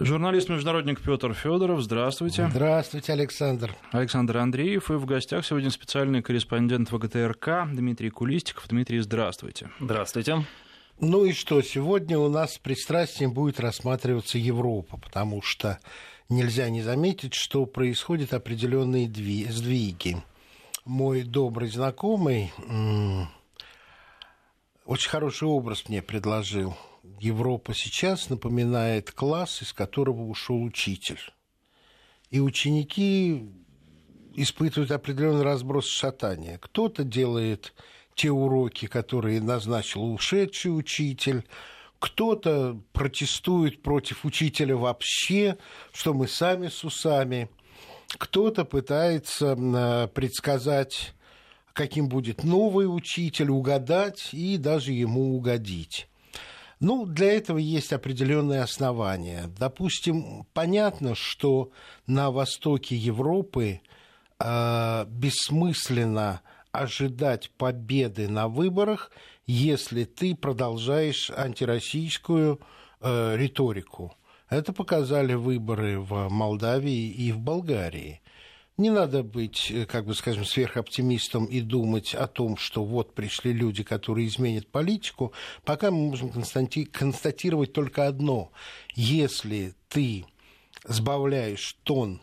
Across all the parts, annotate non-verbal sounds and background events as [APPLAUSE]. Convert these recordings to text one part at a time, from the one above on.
Журналист-международник Петр Федоров, здравствуйте. Здравствуйте, Александр. Александр Андреев. И в гостях сегодня специальный корреспондент ВГТРК Дмитрий Кулистиков. Дмитрий, здравствуйте. Здравствуйте. Ну и что, сегодня у нас с пристрастием будет рассматриваться Европа, потому что нельзя не заметить, что происходят определенные сдвиги. Мой добрый знакомый очень хороший образ мне предложил – Европа сейчас напоминает класс, из которого ушел учитель. И ученики испытывают определенный разброс шатания. Кто-то делает те уроки, которые назначил ушедший учитель, кто-то протестует против учителя вообще, что мы сами с усами, кто-то пытается предсказать, каким будет новый учитель, угадать и даже ему угодить. Ну, для этого есть определенные основания. Допустим, понятно, что на востоке Европы э, бессмысленно ожидать победы на выборах, если ты продолжаешь антироссийскую э, риторику. Это показали выборы в Молдавии и в Болгарии. Не надо быть, э, как бы скажем, сверхоптимистом и думать о том, что вот пришли люди, которые изменят политику. Пока мы можем констатировать только одно. Если ты сбавляешь тон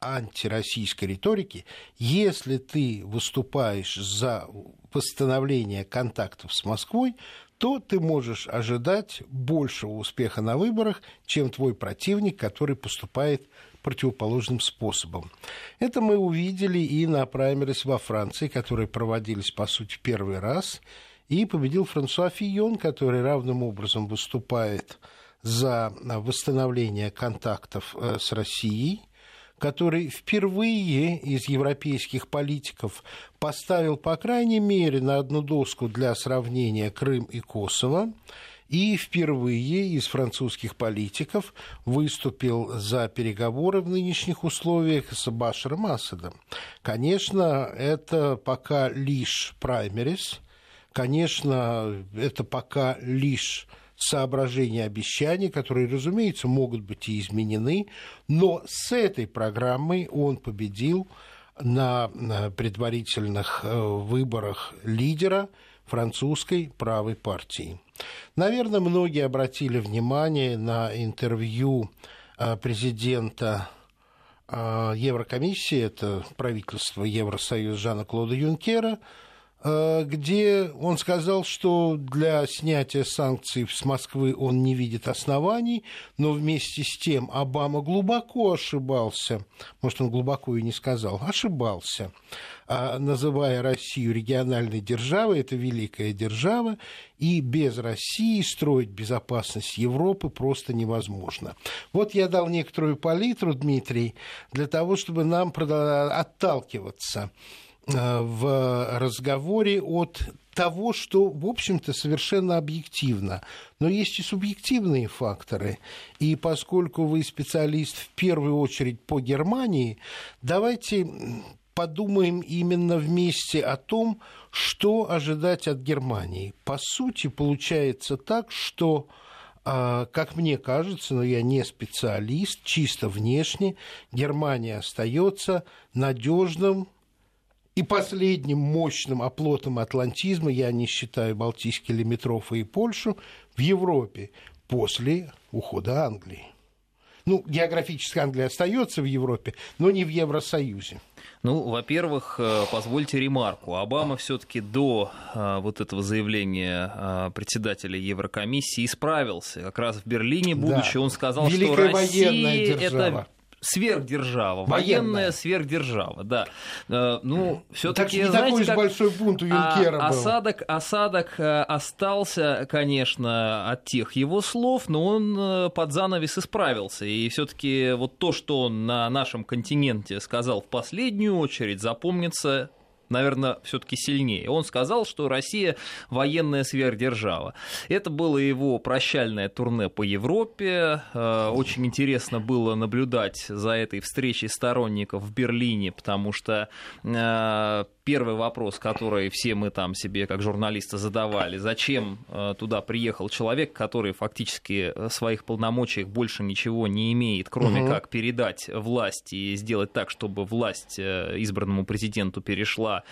антироссийской риторики, если ты выступаешь за восстановление контактов с Москвой, то ты можешь ожидать большего успеха на выборах, чем твой противник, который поступает противоположным способом. Это мы увидели и на праймерис во Франции, которые проводились, по сути, первый раз. И победил Франсуа Фийон, который равным образом выступает за восстановление контактов э, с Россией, который впервые из европейских политиков поставил, по крайней мере, на одну доску для сравнения Крым и Косово, и впервые из французских политиков выступил за переговоры в нынешних условиях с Башаром Асадом. Конечно, это пока лишь праймерис, конечно, это пока лишь соображения, обещания, которые, разумеется, могут быть и изменены, но с этой программой он победил на предварительных э, выборах лидера французской правой партии. Наверное, многие обратили внимание на интервью э, президента э, Еврокомиссии, это правительство Евросоюза Жана Клода Юнкера, где он сказал, что для снятия санкций с Москвы он не видит оснований, но вместе с тем Обама глубоко ошибался, может, он глубоко и не сказал, ошибался, а, называя Россию региональной державой, это великая держава, и без России строить безопасность Европы просто невозможно. Вот я дал некоторую палитру, Дмитрий, для того, чтобы нам отталкиваться. Э, в разговоре от того, что, в общем-то, совершенно объективно. Но есть и субъективные факторы. И поскольку вы специалист в первую очередь по Германии, давайте подумаем именно вместе о том, что ожидать от Германии. По сути, получается так, что а, как мне кажется, но я не специалист, чисто внешне Германия остается надежным и последним мощным оплотом атлантизма, я не считаю Балтийский Лимитров и Польшу, в Европе после ухода Англии. Ну, географически Англия остается в Европе, но не в Евросоюзе. Ну, во-первых, э, позвольте ремарку. Обама все-таки до э, вот этого заявления э, председателя Еврокомиссии исправился. Как раз в Берлине, будучи, да. он сказал, Великая что Россия это сверхдержава, военная, военная сверхдержава, да. Э, ну, все-таки, не знаете, такой как... большой бунт у а, Юнкера а, был. Осадок, осадок э, остался, конечно, от тех его слов, но он э, под занавес исправился. И все-таки вот то, что он на нашем континенте сказал в последнюю очередь, запомнится наверное, все-таки сильнее. Он сказал, что Россия военная сверхдержава. Это было его прощальное турне по Европе. Э, очень интересно было наблюдать за этой встречей сторонников в Берлине, потому что э, первый вопрос, который все мы там себе как журналисты задавали, зачем э, туда приехал человек, который фактически в своих полномочиях больше ничего не имеет, кроме угу. как передать власть и сделать так, чтобы власть избранному президенту перешла,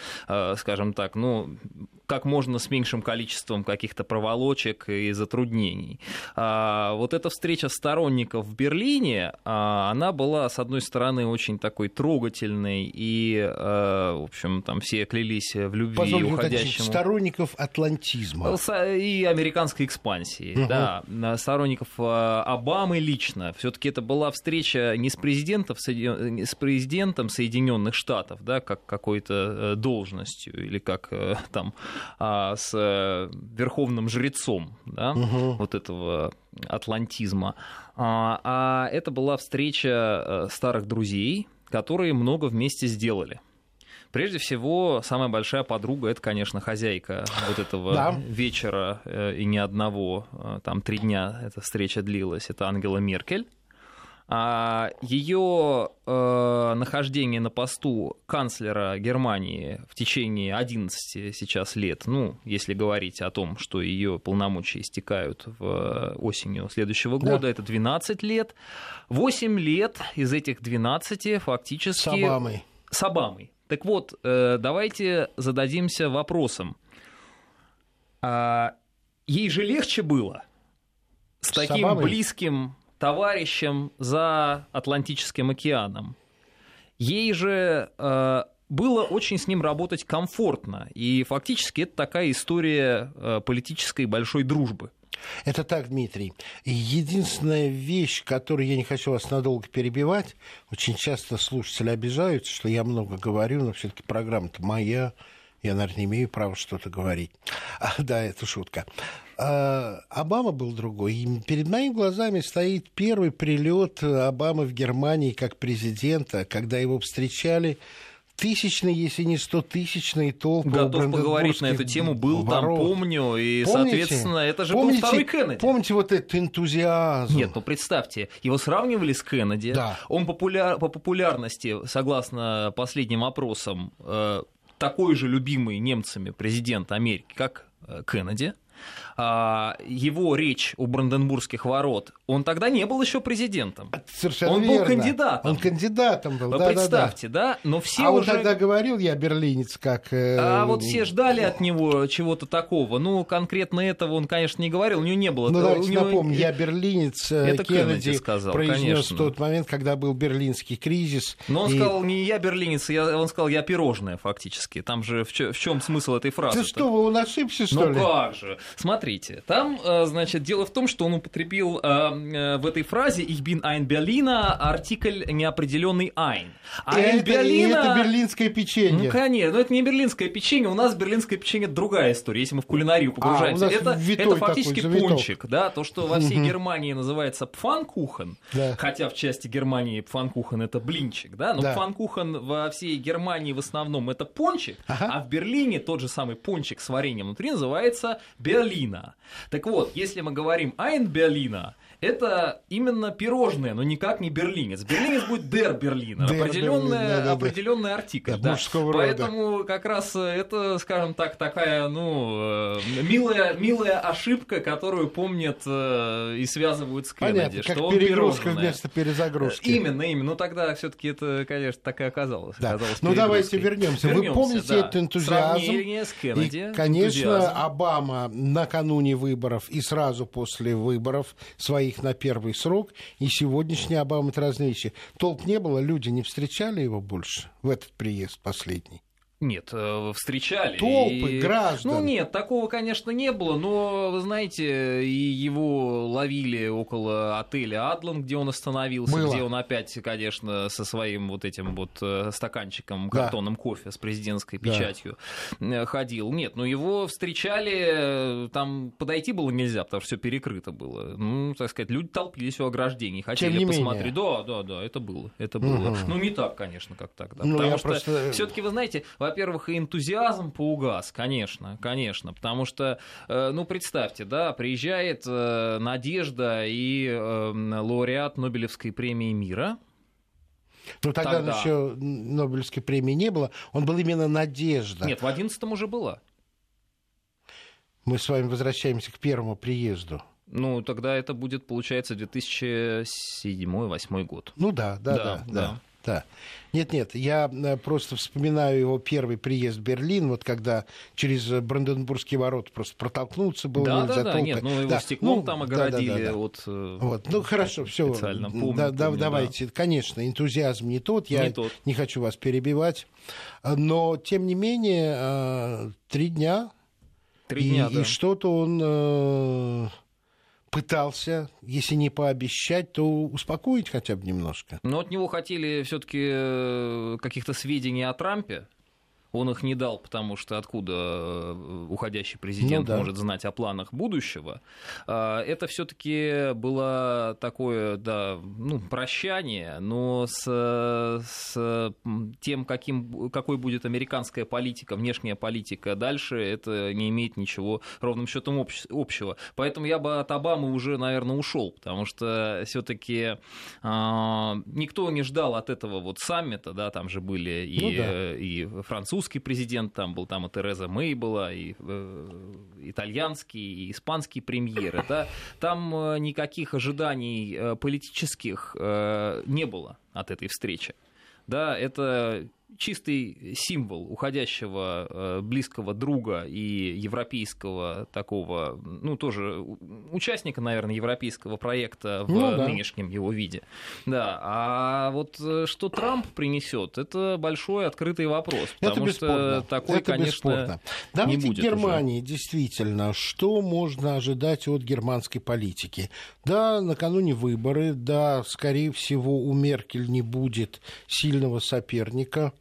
скажем так, ну, как можно с меньшим количеством каких-то проволочек и затруднений. А, вот эта встреча сторонников в Берлине, а, она была, с одной стороны, очень такой трогательной, и, а, в общем, там все клялись в любви Позвольте уходящему... Сторонников атлантизма. И американской экспансии, угу. да. Сторонников Обамы лично. все таки это была встреча не с президентом, с президентом Соединенных Штатов, да, как какой-то э, должностью, или как э, там а, с э, верховным жрецом да, угу. вот этого атлантизма. А, а это была встреча э, старых друзей, которые много вместе сделали. Прежде всего, самая большая подруга это, конечно, хозяйка вот этого да. вечера э, и ни одного. Там три дня эта встреча длилась. Это Ангела Меркель. А ее э, нахождение на посту канцлера Германии в течение 11 сейчас лет, ну, если говорить о том, что ее полномочия истекают в осенью следующего года, да. это 12 лет. 8 лет из этих 12 фактически... С Обамой. С Обамой. Так вот, э, давайте зададимся вопросом. А ей же легче было с, с таким Обамой? близким товарищем за Атлантическим океаном. Ей же э, было очень с ним работать комфортно, и фактически это такая история э, политической большой дружбы. Это так, Дмитрий. Единственная вещь, которую я не хочу вас надолго перебивать, очень часто слушатели обижаются, что я много говорю, но все-таки программа-то моя, я, наверное, не имею права что-то говорить. [LAUGHS] А, да, это шутка. А, Обама был другой. И перед моими глазами стоит первый прилет Обамы в Германии как президента, когда его встречали тысячные, если не стотысячные толпы. Готов поговорить на эту тему, был воров. там, помню, и, помните, соответственно, это же помните, был второй Кеннеди. Помните вот этот энтузиазм? Нет, ну представьте, его сравнивали с Кеннеди, да. он популяр, по популярности, согласно последним опросам, э, такой же любимый немцами президент Америки, как э, Кеннеди, его речь у Бранденбургских ворот, он тогда не был еще президентом. Совершенно он верно. был кандидатом. Он кандидатом был, Вы да, представьте, да, да? Но все а уже... он тогда говорил, я берлинец, как... Э... А вот все ждали от него чего-то такого. Ну, конкретно этого он, конечно, не говорил, у него не было. Ну, давайте него... напомню, я берлинец, э, Это Кеннеди, Кеннеди сказал, произнес в тот момент, когда был берлинский кризис. Но он и... сказал, не я берлинец, я... он сказал, я пирожное, фактически. Там же в, в чем смысл этой фразы? Ты что, он ошибся, что ну, ли? Ну, как же. Смотрите, там Э, значит, дело в том, что он употребил э, э, в этой фразе «Ich bin ein Berliner» артикль неопределенный «ein». А это, Берлина... это берлинское печенье. Ну, конечно, но это не берлинское печенье, у нас берлинское печенье другая история, если мы в кулинарию а, погружаемся. А, это, это фактически такой, пончик, да, то, что во всей Германии называется пфанкухен, да. хотя в части Германии пфанкухен это блинчик, да, но да. пфанкухен во всей Германии в основном это пончик, ага. а в Берлине тот же самый пончик с вареньем внутри называется берлина. Так вот, если мы говорим «Ein Berliner», это именно пирожное, но никак не берлинец. Берлинец будет дер Берлина, определенная, да, определенная артикль. Да, да. Поэтому как раз это, скажем так, такая, ну, э, милая, милая ошибка, которую помнят э, и связывают с Кеннеди. Понятно, что как он перегрузка пирожное. вместо перезагрузки. Именно, именно. Ну тогда все-таки это, конечно, так и оказалось. Да. оказалось ну давайте вернемся. Вы помните да. этот энтузиазм? Сравнение с Кеннеди. И, конечно, энтузиазм. Обама накануне выборов и сразу после выборов свои их на первый срок, и сегодняшний Обама вещи. Толк не было, люди не встречали его больше в этот приезд последний. Нет, э, встречали. Толпы и... граждан. Ну нет, такого, конечно, не было, но, вы знаете, и его ловили около отеля Адлан, где он остановился, было. где он опять, конечно, со своим вот этим вот э, стаканчиком, картонным да. кофе с президентской печатью да. Э, ходил. Нет, но его встречали, там подойти было нельзя, потому что все перекрыто было. Ну, так сказать, люди толпились у ограждений, хотели Тем не посмотреть. Менее. Да, да, да, это было. Это было. Угу. Ну, не так, конечно, как тогда. Ну, потому что просто... все-таки, вы знаете, во-первых, и энтузиазм поугас, конечно, конечно, потому что, э, ну, представьте, да, приезжает э, Надежда и э, лауреат Нобелевской премии мира, Ну, тогда, Тогда. еще Нобелевской премии не было. Он был именно надежда. Нет, в 11 уже была. Мы с вами возвращаемся к первому приезду. Ну, тогда это будет, получается, 2007-2008 год. Ну да, да, Да, да, да. да. Да. Нет, нет, я э, просто вспоминаю его первый приезд в Берлин, вот когда через Бранденбургские ворота просто протолкнуться было Да, да, да, нет, ну его Да, стеклом ну, там да, да, да, огородили да. от... э, Вот, ну хорошо, все. Специально помню, да, да, помню, да. давайте, конечно, энтузиазм не тот, я Не тот. не хочу вас перебивать, но тем не менее э, три дня Три и, дня, и да. что-то он пытался, если не пообещать, то успокоить хотя бы немножко. Но от него хотели все-таки каких-то сведений о Трампе. Он их не дал, потому что откуда э, уходящий президент Ну да. может знать о планах будущего. А, Это все-таки было такое, да, ну, прощание, но с, с тем, каким, какой будет американская политика, внешняя политика дальше, это не имеет ничего ровным счетом общ- общего. Поэтому я бы от Обамы уже, наверное, ушел, потому что все-таки никто не ждал от этого вот саммита, да, там же были и, Ну да. э, и французский президент, там был там и Тереза Мэй была, и э, итальянский, и испанский премьеры, да, там э, никаких ожиданий э, политических э, не было от этой встречи. Да, это чистый символ уходящего э, близкого друга и европейского такого, ну, тоже участника, наверное, европейского проекта в Ну да. нынешнем его виде. Да, а вот э, что Трамп принесет, это большой открытый вопрос, Это потому бесспорно. что такой, Это конечно, бесспорно. Давайте будет к Германии, действительно, что можно ожидать от германской политики? Да, накануне выборы, да, скорее всего, у Меркель не будет сильного соперника.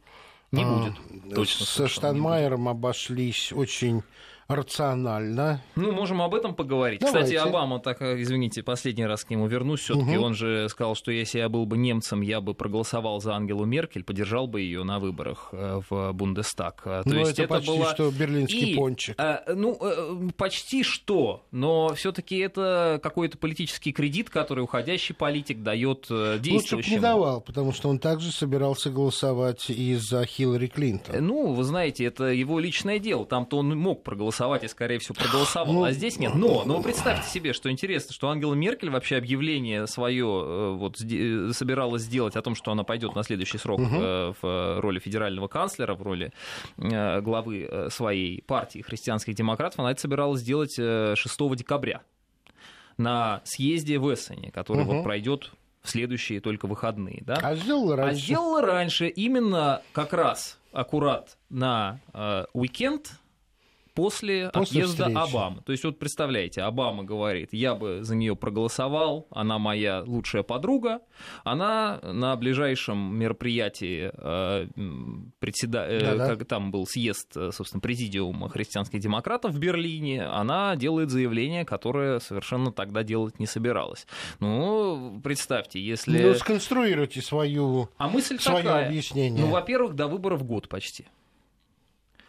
Не А, будет. Точно Со не Штанмайером обошлись очень рационально. Ну, можем об этом поговорить. Давайте. Кстати, Обама, так, э, извините, последний раз к нему вернусь. Все-таки Мгм. он же сказал, что если я был бы немцем, я бы проголосовал за Ангелу Меркель, поддержал бы ее на выборах э, в Бундестаг. А, То Ну, есть это, это, почти была что берлинский и, пончик. э, ну, э, почти что, но все-таки это какой-то политический кредит, который уходящий политик дает э, Лучше бы действующему. не давал, потому что он также собирался голосовать и за Хиллари Э, Клинтон. Ну, вы знаете, это его личное дело. Там-то он мог проголосовать и, скорее всего, проголосовал. Ну, а здесь нет. Но, но представьте себе, что интересно, что Ангела Меркель вообще объявление свое вот, сде- собиралась сделать о том, что она пойдет на следующий срок э, в роли федерального канцлера, в роли э, главы э, своей партии христианских демократов. Она это собиралась сделать э, 6 декабря на съезде в Эссене, который Мгм. вот пройдет в следующие только выходные. Да? А сделала А раньше. сделала раньше именно как раз аккурат на э, уикенд после, После отъезда встречи. Обамы. То есть вот представляете, Обама говорит, я бы за нее проголосовал, она моя лучшая подруга, она на ближайшем мероприятии э, председа- э, как там был съезд, э, собственно, президиума христианских демократов в Берлине, она делает заявление, которое совершенно тогда делать не собиралась. Ну, представьте, если... Ну, сконструируйте свою... А мысль Своё такая. объяснение. Ну, во-первых, до выборов год почти.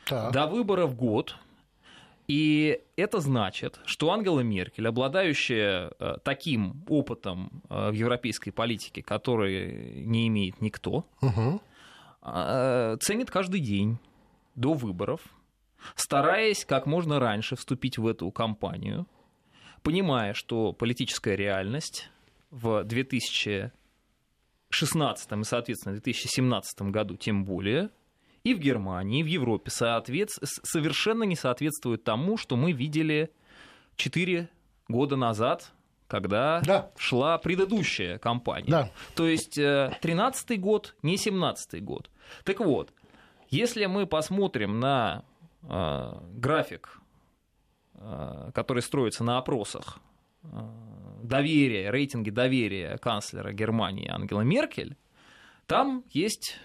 Так. До выборов год. И это значит, что Ангела Меркель, обладающая э, таким опытом э, в европейской политике, который не имеет никто, э, ценит каждый день до выборов, стараясь как можно раньше вступить в эту кампанию, понимая, что политическая реальность в 2016 и, соответственно, 2017 году тем более, и в Германии, и в Европе соответс- с- совершенно не соответствует тому, что мы видели 4 года назад, когда Да. шла предыдущая кампания. Да. То есть 13 год, не 17 год. Так вот, если мы посмотрим на э, график, э, который строится на опросах э, доверия, рейтинге доверия канцлера Германии Ангела Меркель, там есть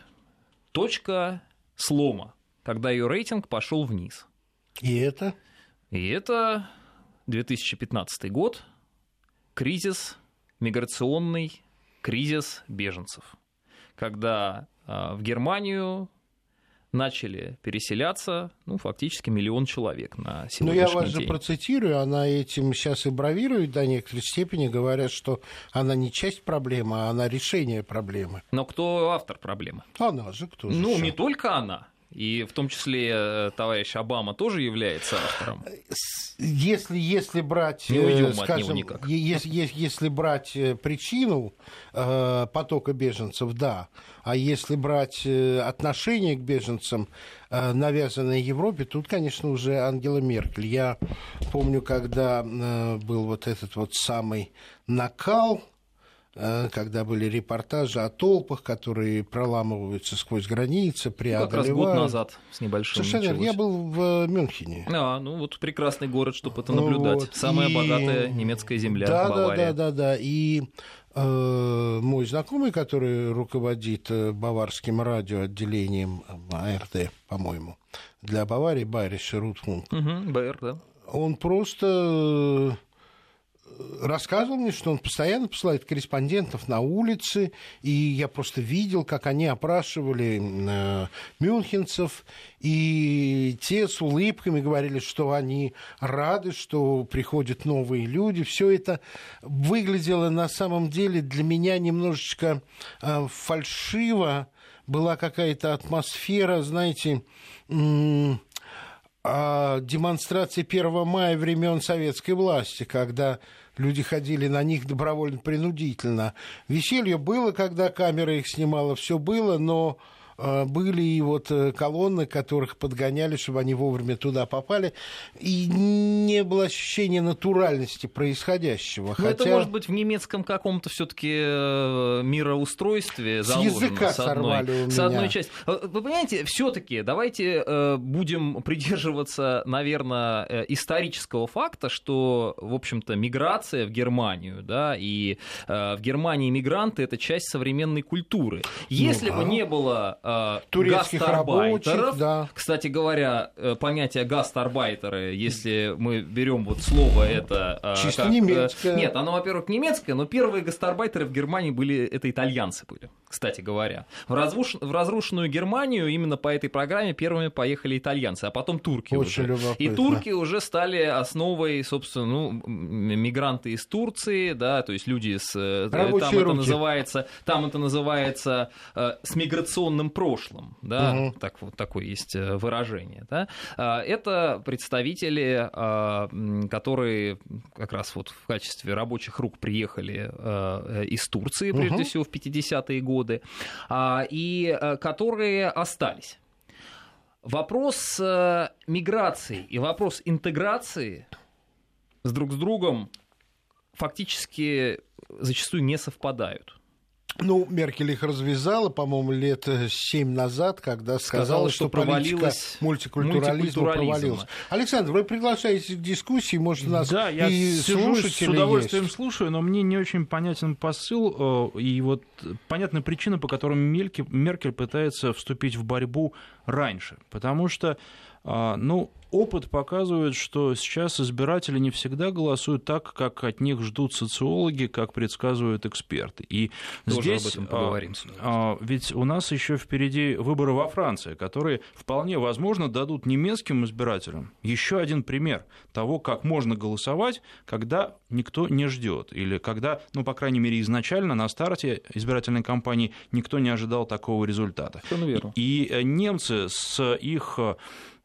точка слома, когда ее рейтинг пошел вниз. И это? И это 2015 год, кризис миграционный, кризис беженцев, когда а, в Германию начали переселяться, ну, фактически миллион человек на сегодняшний Ну, я вас день. же процитирую, она этим сейчас и бравирует до некоторой степени, говорят, что она не часть проблемы, а она решение проблемы. Но кто автор проблемы? Она же кто же Ну, еще? не только она. И в том числе э, товарищ Обама тоже является автором. Если, если брать, Не э, уйдем от него скажем, никак. е- ес- ес- если брать э, причину э, потока беженцев, да, а если брать отношение к беженцам, э, навязанное Европе, тут, конечно, уже Ангела Меркель. Я помню, когда э, был вот этот вот самый накал, когда были репортажи о толпах, которые проламываются сквозь границы, Ну, преодолевают. как раз год назад с небольшим Совершенно верно. Я началось. был в Мюнхене. А, ну вот прекрасный город, чтобы это наблюдать. Вот, Самая и- богатая немецкая земля, да, Бавария. Да, да, да, да. И э, мой знакомый, который руководит э, баварским радиоотделением э, АРД, по-моему, для Баварии, Байриш Рутфунк, Мгм, БР, да. он просто э, рассказывал мне, что он постоянно посылает корреспондентов на улицы, и я просто видел, как они опрашивали э, мюнхенцев, и те с улыбками говорили, что они рады, что приходят новые люди. Все это выглядело на самом деле для меня немножечко э, фальшиво. Была какая-то атмосфера, знаете, а, демонстрации 1 мая времен советской власти, когда люди ходили на них добровольно-принудительно. Веселье было, когда камера их снимала, все было, но были и вот э, колонны, которых подгоняли, чтобы они вовремя туда попали, и не было ощущения натуральности происходящего. Ну, это Хотя- может быть в немецком каком-то все-таки мироустройстве С заложено. языка с одной, сорвали у с меня. одной части. Э, Вы понимаете, все-таки давайте э, будем придерживаться, наверное, э, исторического факта, что, в общем-то, миграция в Германию, да, и э, в Германии мигранты это часть современной культуры. Если Ну да. бы не было э, Турецких гастарбайтеров, рабочих, да. кстати говоря, э, понятие гастарбайтеры, если мы берем вот слово это... э, Чисто как, э, немецкое. Нет, оно, во-первых, немецкое, но первые гастарбайтеры в Германии были, это итальянцы были, кстати говоря. В, разруш- в разрушенную Германию именно по этой программе первыми поехали итальянцы, а потом турки Очень уже. любопытно. И турки уже стали основой, собственно, ну, мигранты из Турции, да, то есть люди с... э, Рабочие там это руки. называется, там это называется э, с миграционным прошлым, да, Мгм. так, вот такое есть э, выражение, да. А, Это представители, а, которые как раз вот в качестве рабочих рук приехали э, из Турции, прежде Мгм. всего, в 50-е годы, а, и э, которые остались. Вопрос миграции и вопрос интеграции с друг с другом фактически зачастую не совпадают. Ну, Меркель их развязала, по-моему, лет э, семь назад, когда сказала, Сказала, что, что политика провалилась мультикультурализма мультикультурализма. провалилась. Александр, вы приглашаете к дискуссии, может, нас Да, я и сижу с удовольствием есть. слушаю, но мне не очень понятен посыл. э, И вот понятна причина, по которой Меркель пытается вступить в борьбу раньше. Потому что, ну, опыт показывает, что сейчас избиратели не всегда голосуют так, как от них ждут социологи, как предсказывают эксперты. И Тоже здесь, об этом а, поговорим а, ведь у нас еще впереди выборы во Франции, которые вполне возможно дадут немецким избирателям еще один пример того, как можно голосовать, когда никто не ждет, или когда, ну, по крайней мере, изначально на старте избирательной кампании никто не ожидал такого результата. Верно. И э, немцы с их э,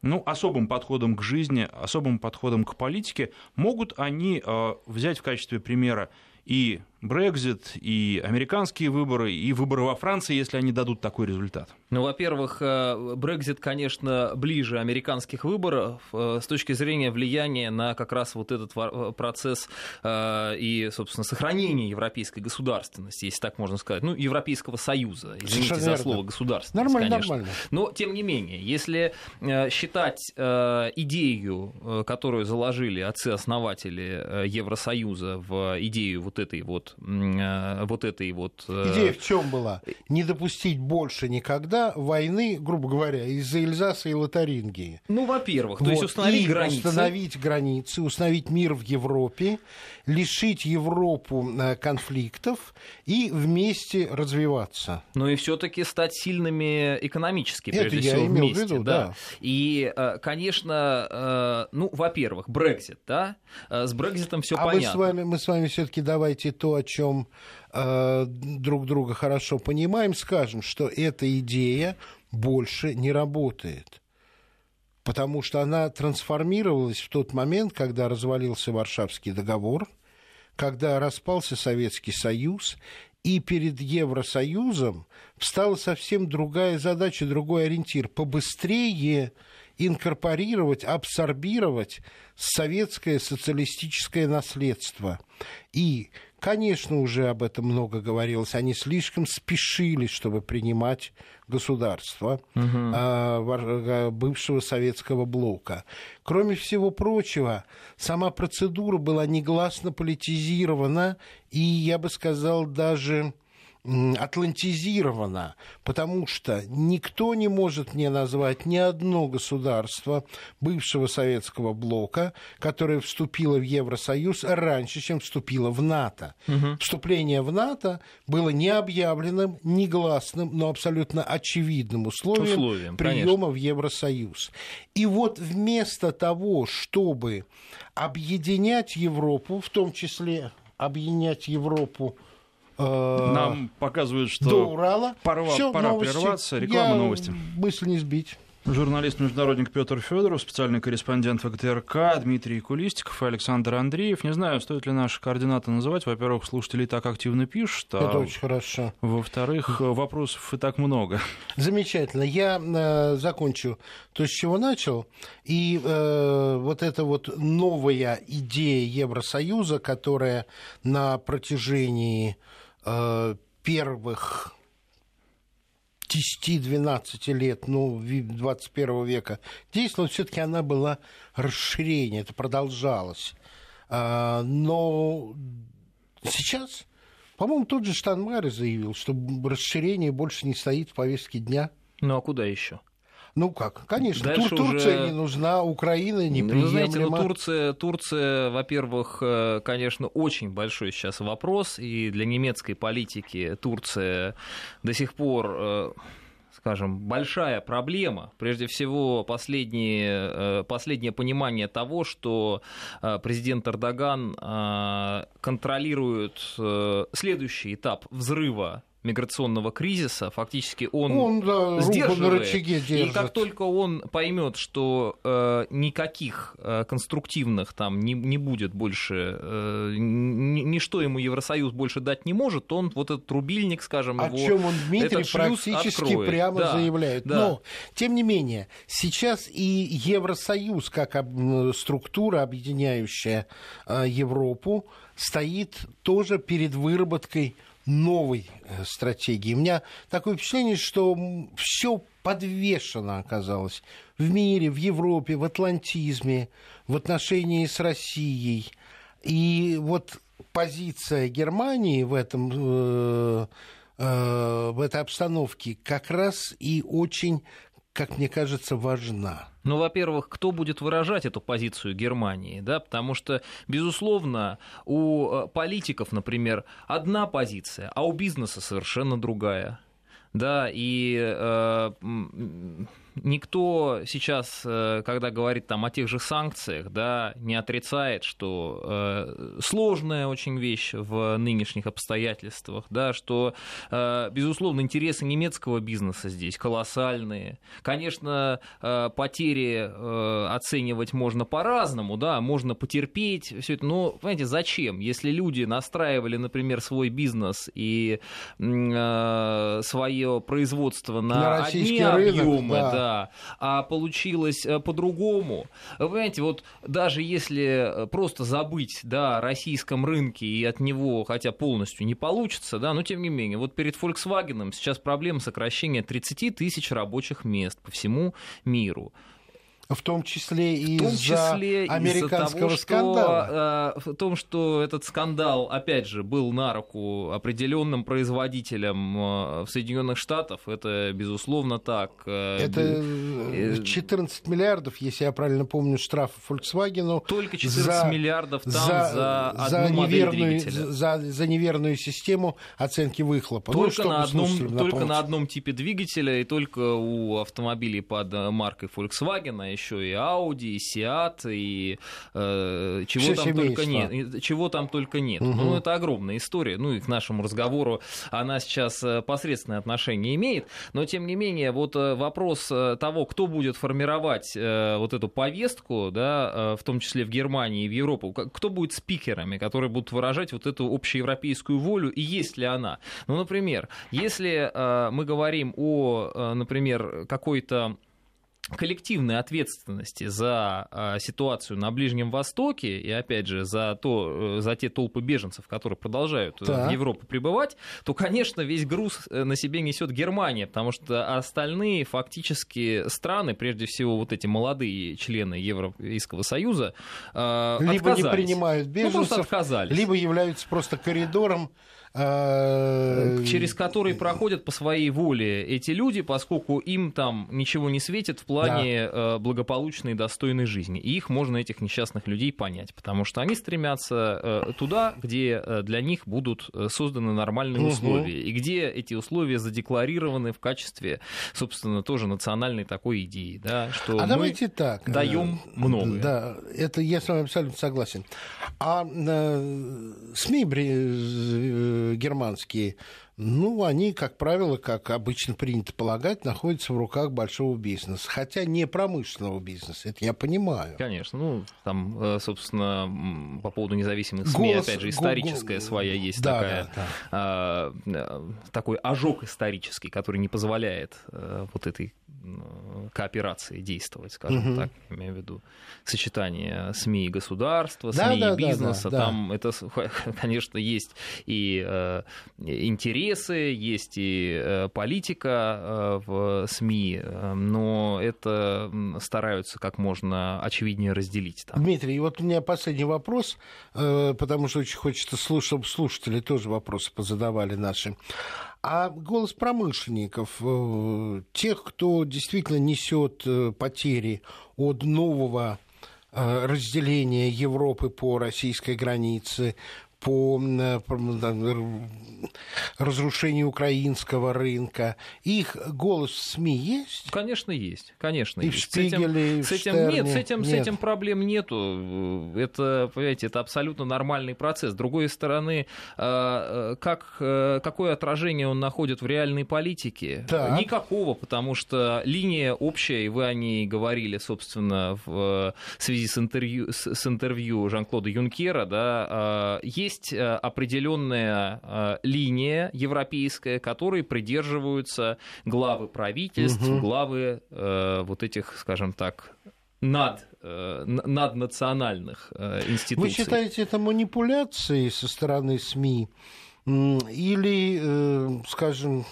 ну, особым подходом к жизни, особым подходом к политике, могут они э, взять в качестве примера и Брекзит, и американские выборы, и выборы во Франции, если они дадут такой результат. Ну, во-первых, э, Брекзит, конечно, ближе американских выборов э, с точки зрения влияния на как раз вот этот во- процесс э, и, собственно, сохранения европейской государственности, если так можно сказать, ну, Европейского Союза, извините Совершенно за верно. слово государственность, Нормально, конечно. нормально. Но, тем не менее, если э, считать э, идею, э, которую заложили отцы-основатели э, Евросоюза в идею вот этой вот вот, э, вот этой вот... Э, Идея в чем была? Не допустить больше никогда войны, грубо говоря, из-за Эльзаса и Лотарингии. Ну, во-первых, вот. то есть установить и границы. установить границы, установить мир в Европе, лишить Европу э, конфликтов и вместе развиваться. Ну и все-таки стать сильными экономически, прежде Это всего, я имел вместе. В виду, да. да. И, конечно, ну, во-первых, Брекзит, да, с Брекзитом все а понятно. Мы с вами, мы с вами все-таки давайте то, о чем э, друг друга хорошо понимаем, скажем, что эта идея больше не работает. Потому что она трансформировалась в тот момент, когда развалился Варшавский договор, когда распался Советский Союз, и перед Евросоюзом встала совсем другая задача, другой ориентир. Побыстрее инкорпорировать, абсорбировать советское социалистическое наследство. И, конечно, уже об этом много говорилось, они слишком спешили, чтобы принимать государство угу. бывшего советского блока. Кроме всего прочего, сама процедура была негласно политизирована и, я бы сказал, даже атлантизирована, потому что никто не может мне назвать ни одно государство бывшего советского блока, которое вступило в Евросоюз раньше, чем вступило в НАТО. Угу. Вступление в НАТО было необъявленным, негласным, но абсолютно очевидным условием, условием приема в Евросоюз. И вот вместо того, чтобы объединять Европу, в том числе объединять Европу Нам показывают, что до Урала. пора, Всё, пора новости. прерваться. Реклама Я новости. Мысль не сбить. Журналист-международник Петр Федоров, специальный корреспондент ВГТРК Дмитрий Кулистиков и Александр Андреев. Не знаю, стоит ли наши координаты называть. Во-первых, слушатели так активно пишут. А Это очень хорошо. Во-вторых, вопросов и так много. Замечательно. Я э, закончу то, с чего начал. И э, вот эта вот новая идея Евросоюза, которая на протяжении Э, первых 10-12 лет, ну, 21 века действовала, все-таки она была расширение, это продолжалось. А, но сейчас, по-моему, тот же Штанмайер заявил, что расширение больше не стоит в повестке дня. Ну а куда еще? Ну как, конечно, Тур, Турция не нужна, Украина не Ну, знаете, ну, Турция, Турция, во-первых, э, конечно, очень большой сейчас вопрос, и для немецкой политики Турция до сих пор э, скажем, большая проблема. Прежде всего, последнее, э, последнее понимание того, что президент Эрдоган контролирует следующий этап взрыва миграционного кризиса, фактически он, он да, сдерживает. И как только он поймет, что э, никаких э, конструктивных там не, не будет больше, э, ничто ему Евросоюз больше дать не может, он вот этот рубильник, скажем, О его, чем он, Дмитрий, практически откроет. прямо да, заявляет. Да. Но, тем не менее, сейчас и Евросоюз, как структура, объединяющая э, Европу, стоит тоже перед выработкой новой э, стратегии. У меня такое впечатление, что все подвешено оказалось в мире, в Европе, в атлантизме, в отношении с Россией. И вот позиция Германии в этом э, э, в этой обстановке как раз и очень как мне кажется, важна. Ну, во-первых, кто будет выражать эту позицию Германии, да, потому что, безусловно, у э, политиков, например, одна позиция, а у бизнеса совершенно другая, да, и э, никто сейчас, э, когда говорит там о тех же санкциях, да, не отрицает, что э, сложная очень вещь в нынешних обстоятельствах, да, что, э, безусловно, интересы немецкого бизнеса здесь колоссальные. Конечно, потери оценивать можно по-разному, да, можно потерпеть все это, но, понимаете, зачем? Если люди настраивали, например, свой бизнес и свое производство на, на одни рынок, объемы, да. да, а получилось э, по-другому. Вы понимаете, вот даже если э, просто забыть да, о российском рынке и от него, хотя полностью не получится, да, но тем не менее, вот перед Volkswagen сейчас проблема сокращения 30 тысяч рабочих мест по всему миру. В том числе и в том из-за американского из-за того, скандала. Что, э, в том, что этот скандал, опять же, был на руку определенным производителям э, в Соединенных Штатах, это безусловно так. Э, Это э, 14 миллиардов, если я правильно помню, штраф Volkswagen. Только 14 за- миллиардов там за, за, одну за неверную, за, за неверную систему оценки выхлопа. Ну, Только, чтобы на одном, только на одном типе двигателя и только у автомобилей под э, маркой Volkswagen, еще и Audi, и Seat, и э, чего там только нет. Чего там только нет. Мгм. Ну, это огромная история. Ну, и к нашему разговору она сейчас э, посредственное отношение имеет. Но, тем не менее, вот э, вопрос э, того, кто будет формировать э, вот эту повестку, да, э, в том числе в Германии и в Европу, кто будет спикерами, которые будут выражать вот эту общеевропейскую волю, и есть ли она? Ну, например, если э, мы говорим о, например, какой-то коллективной ответственности за э, ситуацию на Ближнем Востоке и, опять же, за, то, э, за те толпы беженцев, которые продолжают э, Так. в Европу прибывать, то, конечно, весь груз э, на себе несет Германия, потому что остальные фактически страны, прежде всего вот эти молодые члены Европейского Союза, э, Либо не отказались. принимают Ну, беженцев, отказались. либо являются просто коридором. Э, через который проходят по своей воле эти люди, поскольку им там ничего не светит в плане э, благополучной и достойной жизни. И их можно, этих несчастных людей, понять, потому что они стремятся э, туда, где э, для них будут созданы нормальные Мгм. условия, и где эти условия задекларированы в качестве, собственно, тоже национальной такой идеи, да, что А мы... давайте так. даем многое. Да, это я с вами абсолютно согласен. А СМИ германские, ну, они, как правило, как обычно принято полагать, находятся в руках большого бизнеса. Хотя не промышленного бизнеса, это я понимаю. Конечно, ну, там, э, собственно, по поводу независимых СМИ, Голос- опять же, историческая го- своя есть Да, такая, да, да. а, такой ожог исторический, который не позволяет э, вот этой кооперации действовать, скажем Мгм. так, имею в виду сочетание СМИ и государства, Да, СМИ да, и да, бизнеса, да, да. там это, [LAUGHS] конечно, есть и э, интересы, есть и э, политика э, в СМИ, э, но это стараются как можно очевиднее разделить. Там. Дмитрий, и вот у меня последний вопрос, потому что очень хочется, чтобы слушатели тоже вопросы позадавали наши. А голос промышленников, тех, кто действительно несет потери от нового разделения Европы по российской границе, по там, разрушению украинского рынка, их голос в СМИ есть? Конечно, есть, конечно. И в есть. С этим- Шпигеле, и в с этим, Штерне? нет, с этим, с Нет. этим проблем нету. Это, понимаете, это абсолютно нормальный процесс. С другой стороны, э, э, как, э, какое отражение он находит в реальной политике? Так. Никакого, потому что линия общая, и вы о ней говорили, собственно, в э, связи с интервью, с, интервью Жан-Клода Юнкера, да, э, есть э, определенная э, линия европейская, которой придерживаются главы правительств, Мгм. главы э, вот этих, скажем так, над, наднациональных институций. Вы считаете это манипуляцией со стороны СМИ? Или, скажем,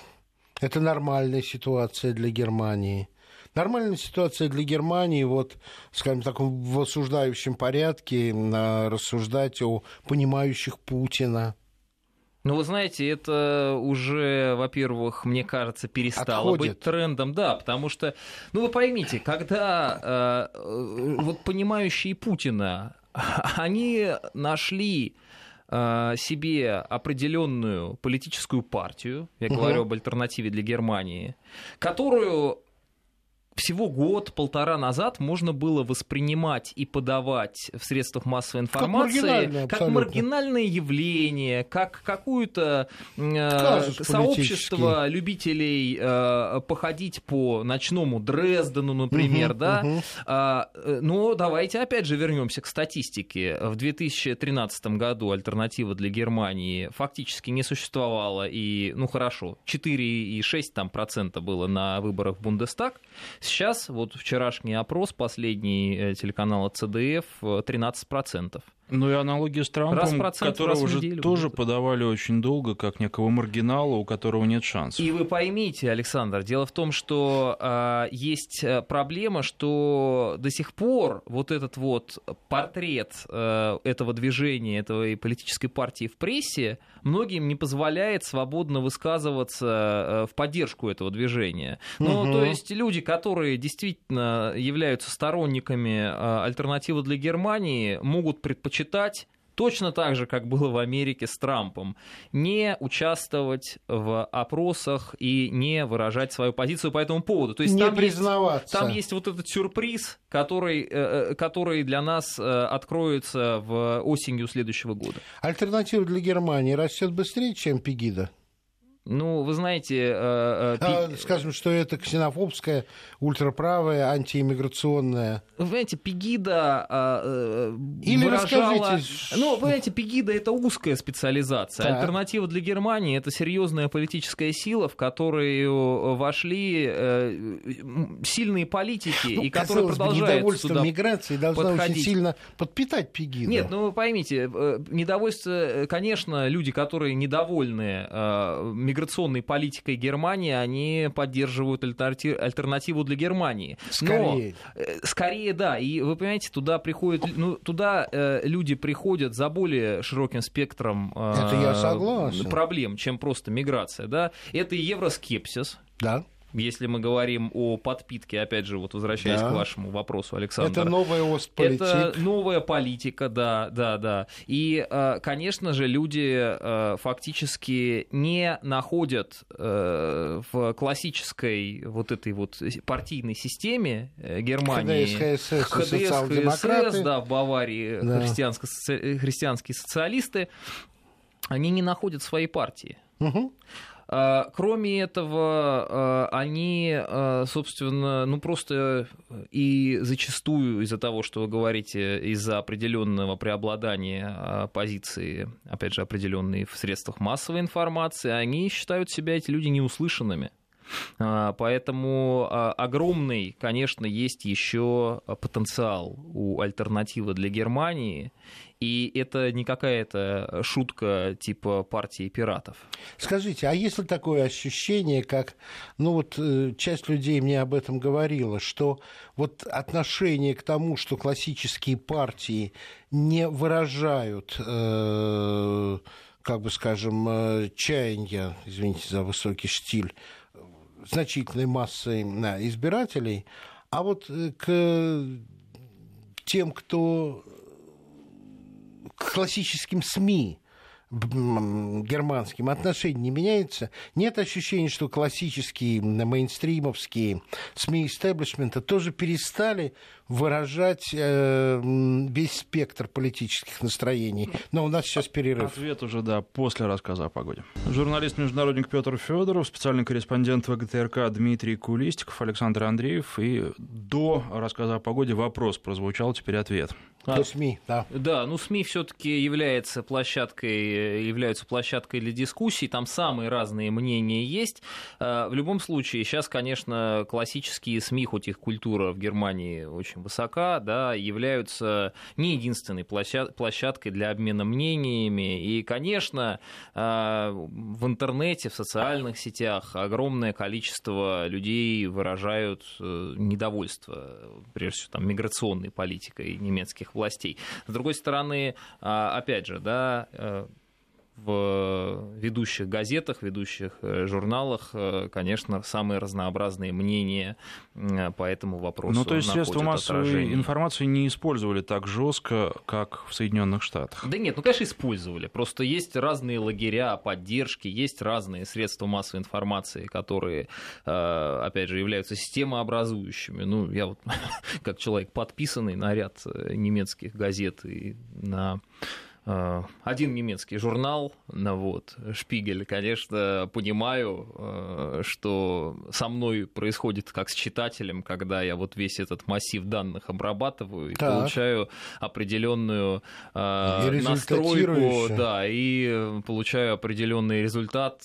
это нормальная ситуация для Германии? Нормальная ситуация для Германии, вот, скажем, в таком в осуждающем порядке а, рассуждать о понимающих Путина. Ну, вы знаете, это уже, во-первых, мне кажется, перестало Отходит. быть трендом, да, потому что, ну, вы поймите, когда э, э, вот понимающие Путина, [LAUGHS] они нашли э, себе определенную политическую партию, я Мгм. говорю об альтернативе для Германии, которую всего год-полтора назад можно было воспринимать и подавать в средствах массовой информации маргинальное как маргинальное явление, как какую-то э, сообщество любителей э, походить по ночному Дрездену, например, Мгм, да. мгм. А, э, но давайте опять же вернемся к статистике. В 2013 году альтернатива для Германии фактически не существовала, и, ну хорошо, 4,6 там процента было на выборах в Бундестаг. Сейчас, вот вчерашний опрос, последний э, телеканала ЦДФ, э, 13 процентов. Ну и аналогия с Трампом, которого уже неделю, тоже будет. подавали очень долго, как некого маргинала, у которого нет шансов. И вы поймите, Александр, дело в том, что э, есть проблема, что до сих пор вот этот вот портрет э, этого движения, этой политической партии в прессе многим не позволяет свободно высказываться э, в поддержку этого движения. Ну, угу. то есть люди, которые действительно являются сторонниками э, альтернативы для Германии, могут предпочитать точно так же, как было в Америке с Трампом, не участвовать в опросах и не выражать свою позицию по этому поводу. То есть не там признаваться. Есть, там есть вот этот сюрприз, который, э, э, который для нас э, откроется в осенью следующего года. Альтернатива для Германии растет быстрее, чем Пегида? Ну, вы знаете... Э, э, а, скажем, что это ксенофобская, ультраправая, антииммиграционная... Вы знаете, Пегида э, э Или выражала... Расскажите... Ну, вы знаете, Пегида — это узкая специализация. Так. Альтернатива для Германии — это серьезная политическая сила, в которую вошли э, сильные политики, ну, и которые продолжают недовольство сюда миграции должно подходить. очень сильно подпитать Пегиду. Нет, ну, вы поймите, недовольство, конечно, люди, которые недовольны миграционной политикой Германии, они поддерживают альтернативу для Германии. Скорее. Но, э, скорее, да. И вы понимаете, туда приходят, ну, туда э, люди приходят за более широким спектром э, Это я согласен. проблем, чем просто миграция. Да? Это и евроскепсис. Да если мы говорим о подпитке, опять же, вот возвращаясь да. к вашему вопросу, Александр. Это новая Остполитик. Это новая политика, да, да, да. И, э, конечно же, люди э, фактически не находят э, в классической вот этой вот партийной системе Германии ХДС, ХСС, ХДС, да, в Баварии да. христианские социалисты, они не находят своей партии. Угу. А, кроме этого, а, они, а, собственно, ну просто и зачастую из-за того, что вы говорите, из-за определенного преобладания позиции, опять же, определенные в средствах массовой информации, они считают себя, эти люди, неуслышанными. Поэтому огромный, конечно, есть еще потенциал у альтернативы для Германии. И это не какая-то шутка типа партии пиратов. Скажите, а есть ли такое ощущение, как, ну вот э, часть людей мне об этом говорила, что вот отношение к тому, что классические партии не выражают, э, как бы скажем, э, чаяния, извините за высокий стиль, значительной массы избирателей, а вот э, к тем, кто к классическим СМИ германским отношение не меняется, нет ощущения, что классические мейнстримовские СМИ истеблишмента тоже перестали выражать э, весь спектр политических настроений. Но у нас сейчас перерыв. Ответ уже, да, после рассказа о погоде. Журналист-международник Петр Федоров, специальный корреспондент ВГТРК Дмитрий Кулистиков, Александр Андреев. И до рассказа о погоде вопрос прозвучал, теперь ответ. А, СМИ, да. Да, ну СМИ все-таки является площадкой, являются площадкой для дискуссий, там самые разные мнения есть. А, в любом случае, сейчас, конечно, классические СМИ, хоть их культура в Германии очень высока, да, являются не единственной площадкой для обмена мнениями. И, конечно, а, в интернете, в социальных сетях огромное количество людей выражают э, недовольство, прежде всего, там, миграционной политикой немецких властей. С другой стороны, а, опять же, да, э, в ведущих газетах, ведущих э, журналах, э, конечно, самые разнообразные мнения по этому вопросу. Ну, то есть средства массовой отражение. информации не использовали так жестко, как в Соединенных Штатах? Да нет, ну, конечно, использовали. Просто есть разные лагеря поддержки, есть разные средства массовой информации, которые, э, опять же, являются системообразующими. Ну, я вот, [LAUGHS] как человек, подписанный на ряд немецких газет и на Э, один немецкий журнал, ну вот, Шпигель, конечно, понимаю, э, что со мной происходит как с читателем, когда я вот весь этот массив данных обрабатываю и так. получаю определенную э, и настройку, да, и получаю определенный результат,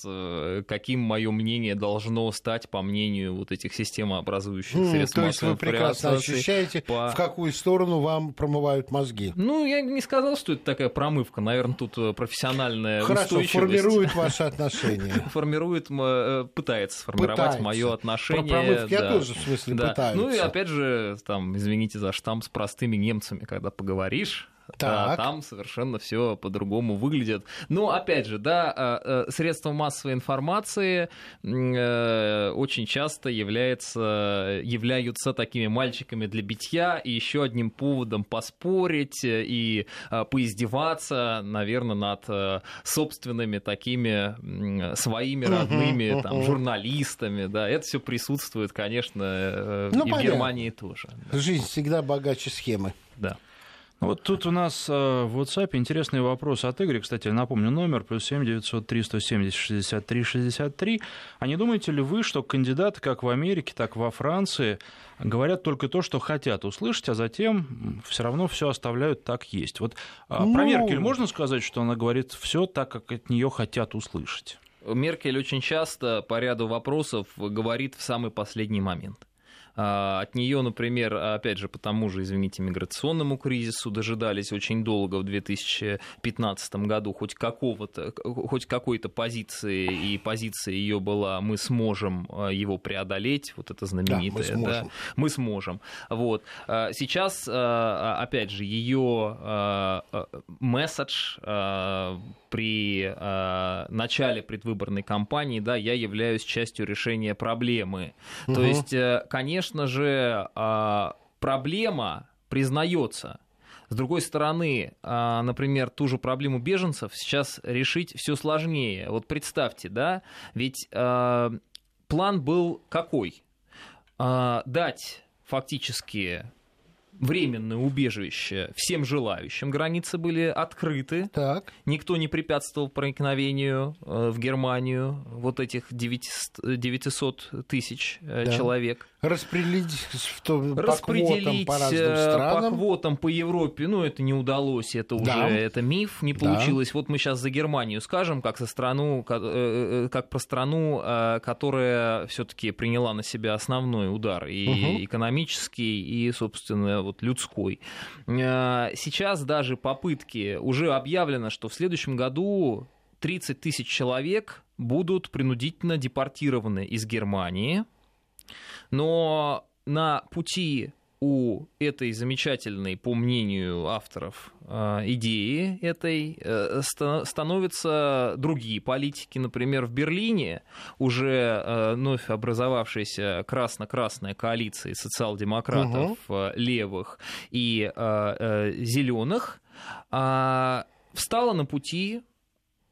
каким мое мнение должно стать по мнению вот этих системообразующих mm, средств То есть вы прекрасно ощущаете, по... в какую сторону вам промывают мозги? Ну, я не сказал, что это такая промывка промывка, наверное, тут э, профессиональная Хорошо, формирует [LAUGHS] ваши отношения. Формирует, э, пытается сформировать мое отношение. Про промывки я тоже, в смысле, пытаюсь. Ну и опять же, там, извините за штамм, с простыми немцами, когда поговоришь, так. Там совершенно все по-другому выглядит. Но опять же, да, э, средства массовой информации очень часто является, являются такими мальчиками для битья и еще одним поводом поспорить и поиздеваться, наверное, над э, собственными такими своими родными там, журналистами. Да, это все присутствует, конечно, э, ну, и понятно. в Германии тоже. Жизнь всегда богаче схемы. Да. Вот тут у нас э, в WhatsApp интересный вопрос от Игоря. Кстати, напомню, номер плюс 7 903 170 63 63. А не думаете ли вы, что кандидаты как в Америке, так и во Франции говорят только то, что хотят услышать, а затем все равно все оставляют так есть? Вот ну... про Меркель можно сказать, что она говорит все так, как от нее хотят услышать? Меркель очень часто по ряду вопросов говорит в самый последний момент. А, от нее, например, опять же, по тому же, извините, миграционному кризису дожидались очень долго в 2015 году хоть какого-то, хоть какой-то позиции, и позиция ее была «мы сможем а, его преодолеть», вот это знаменитое, да, мы сможем. Да, мы сможем. Вот. А, сейчас, опять же, ее месседж при начале предвыборной кампании, да, я являюсь частью решения проблемы. Угу. То есть, э, конечно же, э, проблема признается. С другой стороны, например, ту же проблему беженцев сейчас решить все сложнее. Вот представьте, да, ведь план был какой? Дать фактически временное убежище всем желающим. Границы были открыты. Так. Никто не препятствовал проникновению э, в Германию вот этих 900 тысяч э, да. человек. Распределить, в том, Распределить по, квотам, по разным э, странам. По квотам по Европе, ну, это не удалось, это уже да. это миф, не получилось. Да. Вот мы сейчас за Германию скажем, как, со страну, как, как про страну, которая все таки приняла на себя основной удар, и угу. экономический, и, собственно, вот людской. Э, сейчас даже попытки, уже объявлено, что в следующем году 30 тысяч человек будут принудительно депортированы из Германии, но на пути у этой замечательной, по мнению авторов, э, идеи этой э, становятся другие политики. Например, в Берлине уже э, вновь образовавшаяся красно-красная коалиция социал-демократов, угу. левых и зеленых а, встала на пути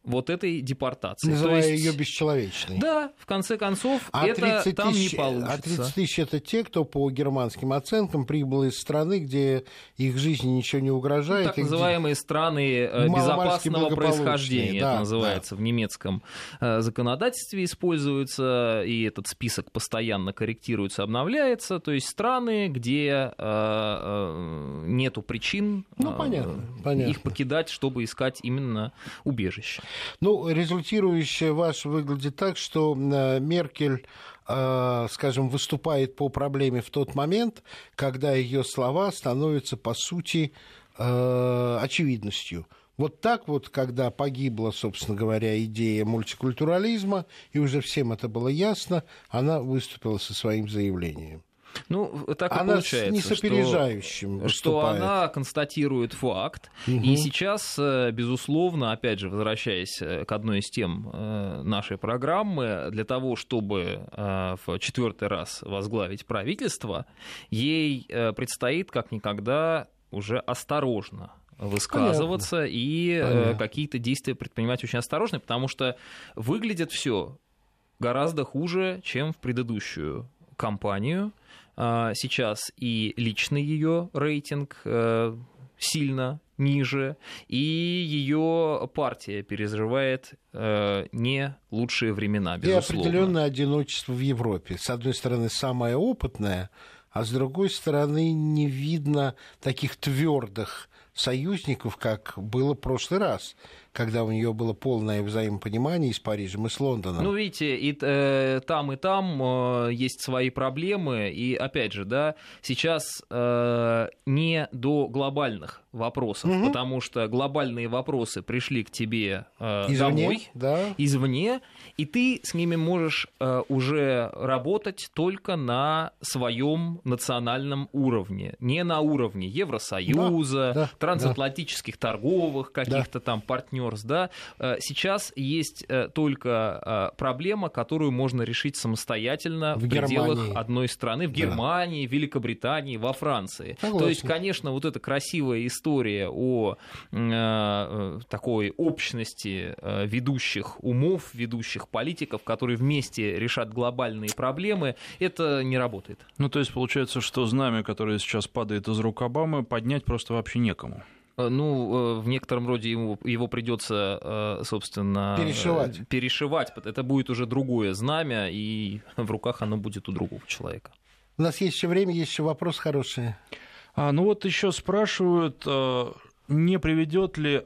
вот этой депортации. Называя есть... ее бесчеловечной. Да, в конце концов, а это там тысяч, не получится. А 30 тысяч – это те, кто по германским оценкам прибыл из страны, где их жизни ничего не угрожает. Ну, так называемые где... страны э, безопасного происхождения, да, это называется да. в немецком э, законодательстве используется, и этот список постоянно корректируется, обновляется. То есть страны, где э, нету причин ну, понятно, понятно. их покидать, чтобы искать именно убежище. Ну, результирующее ваше выглядит так, что э, Меркель э, скажем, выступает по проблеме в тот момент, когда ее слова становятся, по сути, э, очевидностью. Вот так вот, когда погибла, собственно говоря, идея мультикультурализма, и уже всем это было ясно, она выступила со своим заявлением. Ну, так она и получается, не с опережающим что, что она констатирует факт. Угу. И сейчас, э, безусловно, опять же, возвращаясь э, к одной из тем э, нашей программы, для того, чтобы в четвертый раз возглавить правительство, ей предстоит как никогда уже осторожно высказываться Понятно. и Понятно. какие-то действия предпринимать очень осторожно, потому что выглядит все гораздо хуже, чем в предыдущую кампанию. А, сейчас и личный ее рейтинг э, сильно ниже, и ее партия переживает э, не лучшие времена, безусловно. И определенное одиночество в Европе. С одной стороны, самая опытная, а с другой стороны, не видно таких твердых союзников, как было в прошлый раз когда у нее было полное взаимопонимание и с Парижем, и с Лондоном. Ну, видите, и э, там, и там э, есть свои проблемы, и опять же, да, сейчас э, не до глобальных вопросов, угу. потому что глобальные вопросы пришли к тебе э, извне, домой, да. извне, и ты с ними можешь э, уже работать только на своем национальном уровне, не на уровне Евросоюза, да, да, трансатлантических да. торговых каких-то да. там партнерств, да. Э, сейчас есть э, только э, проблема, которую можно решить самостоятельно в, в пределах Германии. одной страны, в Германии, да. Великобритании, во Франции. Согласен. То есть, конечно, вот эта красивая история история о э, такой общности э, ведущих умов, ведущих политиков, которые вместе решат глобальные проблемы, это не работает. Ну, то есть получается, что знамя, которое сейчас падает из рук Обамы, поднять просто вообще некому. Э, ну, в некотором роде ему, его придется, собственно, перешивать. перешивать. Это будет уже другое знамя, и [LAUGHS] в руках оно будет у другого человека. У нас есть еще время, есть еще вопрос хороший. А, ну вот еще спрашивают, не приведет ли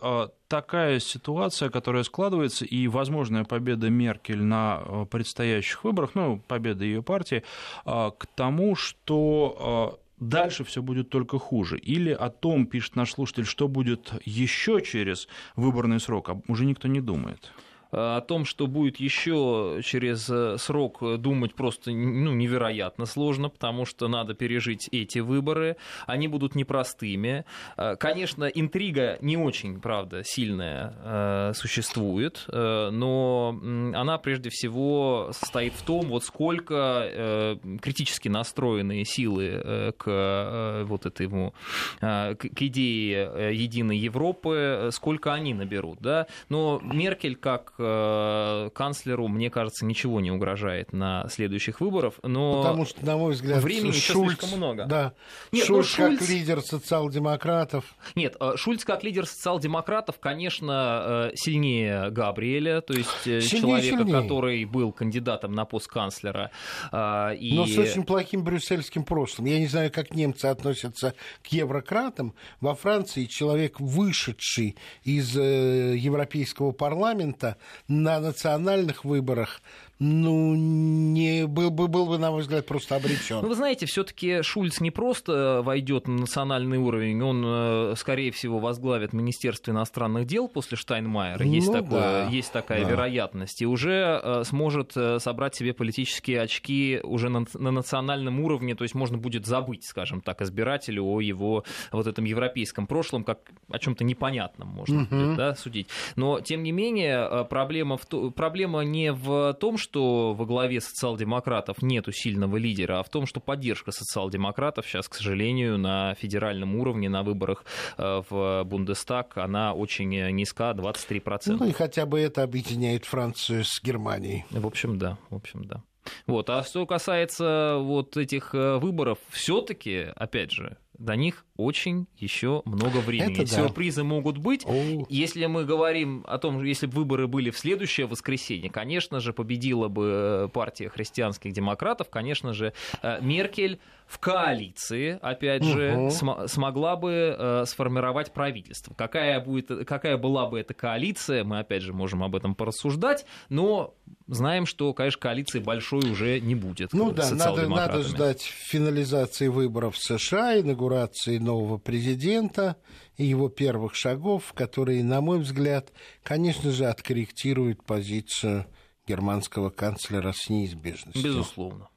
такая ситуация, которая складывается, и возможная победа Меркель на предстоящих выборах, ну, победа ее партии, к тому, что дальше все будет только хуже. Или о том, пишет наш слушатель, что будет еще через выборный срок, уже никто не думает. О том, что будет еще через э, срок думать просто ну, невероятно сложно, потому что надо пережить эти выборы. Они будут непростыми. Э, конечно, интрига не очень, правда, сильная э, существует, но она прежде всего состоит в том, вот сколько критически настроенные силы к вот этому, к идее единой Европы, сколько они наберут. Да? Но Меркель как Э, канцлеру, мне кажется, ничего не угрожает на следующих выборах, но Потому что, на мой взгляд, времени Шульц, слишком много. Да, Нет, Шульц, ну, Шульц как лидер социал-демократов. Нет, э, Шульц как лидер социал-демократов, конечно, э, сильнее Габриэля, то есть сильнее, человека, сильнее. который был кандидатом на пост канцлера. И... Но с очень плохим брюссельским прошлым. Я не знаю, как немцы относятся к еврократам. Во Франции человек, вышедший из Европейского парламента, на национальных выборах ну, не, был, бы, был бы, на мой взгляд, просто обречен. Ну, вы знаете, все-таки Шульц не просто войдет на национальный уровень, он, э, скорее всего, возглавит Министерство иностранных дел после Штайнмайера. Есть, ну, такое, да, есть такая да. вероятность. И уже э, сможет э, собрать себе политические очки уже на, на национальном уровне, то есть можно будет забыть, скажем так, избирателю о его вот этом европейском прошлом, как о чем-то непонятном можно угу. будет, да, судить. Но, тем не менее, проблема, в, проблема не в том, что во главе социал-демократов нету сильного лидера, а в том, что поддержка социал-демократов сейчас, к сожалению, на федеральном уровне, на выборах э, в Бундестаг, она очень низка, 23%. Ну и хотя бы это объединяет Францию с Германией. В общем, да, в общем, да. Вот. А что касается вот этих э, выборов, все-таки, опять же, до них очень еще много времени. Это да. Сюрпризы могут быть. О. Если мы говорим о том, если бы выборы были в следующее воскресенье, конечно же, победила бы э, партия христианских демократов, конечно же, э, Меркель в коалиции, опять же, угу. см- смогла бы э, сформировать правительство. Какая, будет, какая была бы эта коалиция, мы опять же можем об этом порассуждать, но знаем, что, конечно, коалиции большой уже не будет. Ну да, надо, надо ждать финализации выборов в США, инаугурации нового президента и его первых шагов, которые, на мой взгляд, конечно же, откорректируют позицию германского канцлера с неизбежностью. Безусловно.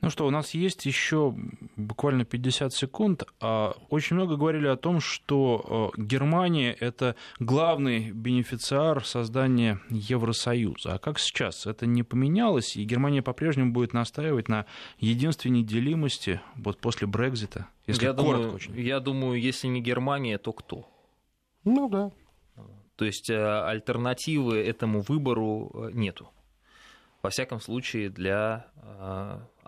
Ну что, у нас есть еще буквально 50 секунд. А, очень много говорили о том, что э, Германия – это главный бенефициар создания Евросоюза. А как сейчас? Это не поменялось, и Германия по-прежнему будет настаивать на единстве неделимости вот после Брекзита, если я коротко думаю, очень. Я думаю, если не Германия, то кто? Ну да. То есть э, альтернативы этому выбору э, нету во всяком случае, для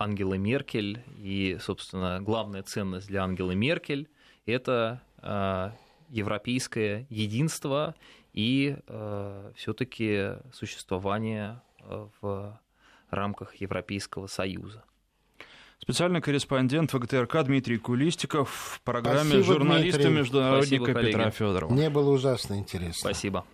Ангелы Меркель. И, собственно, главная ценность для Ангелы Меркель – это э, европейское единство и э, все-таки существование э, в рамках Европейского Союза. Специальный корреспондент ВГТРК Дмитрий Кулистиков в программе Спасибо, журналиста-международника Петра Федорова. Мне было ужасно интересно. Спасибо.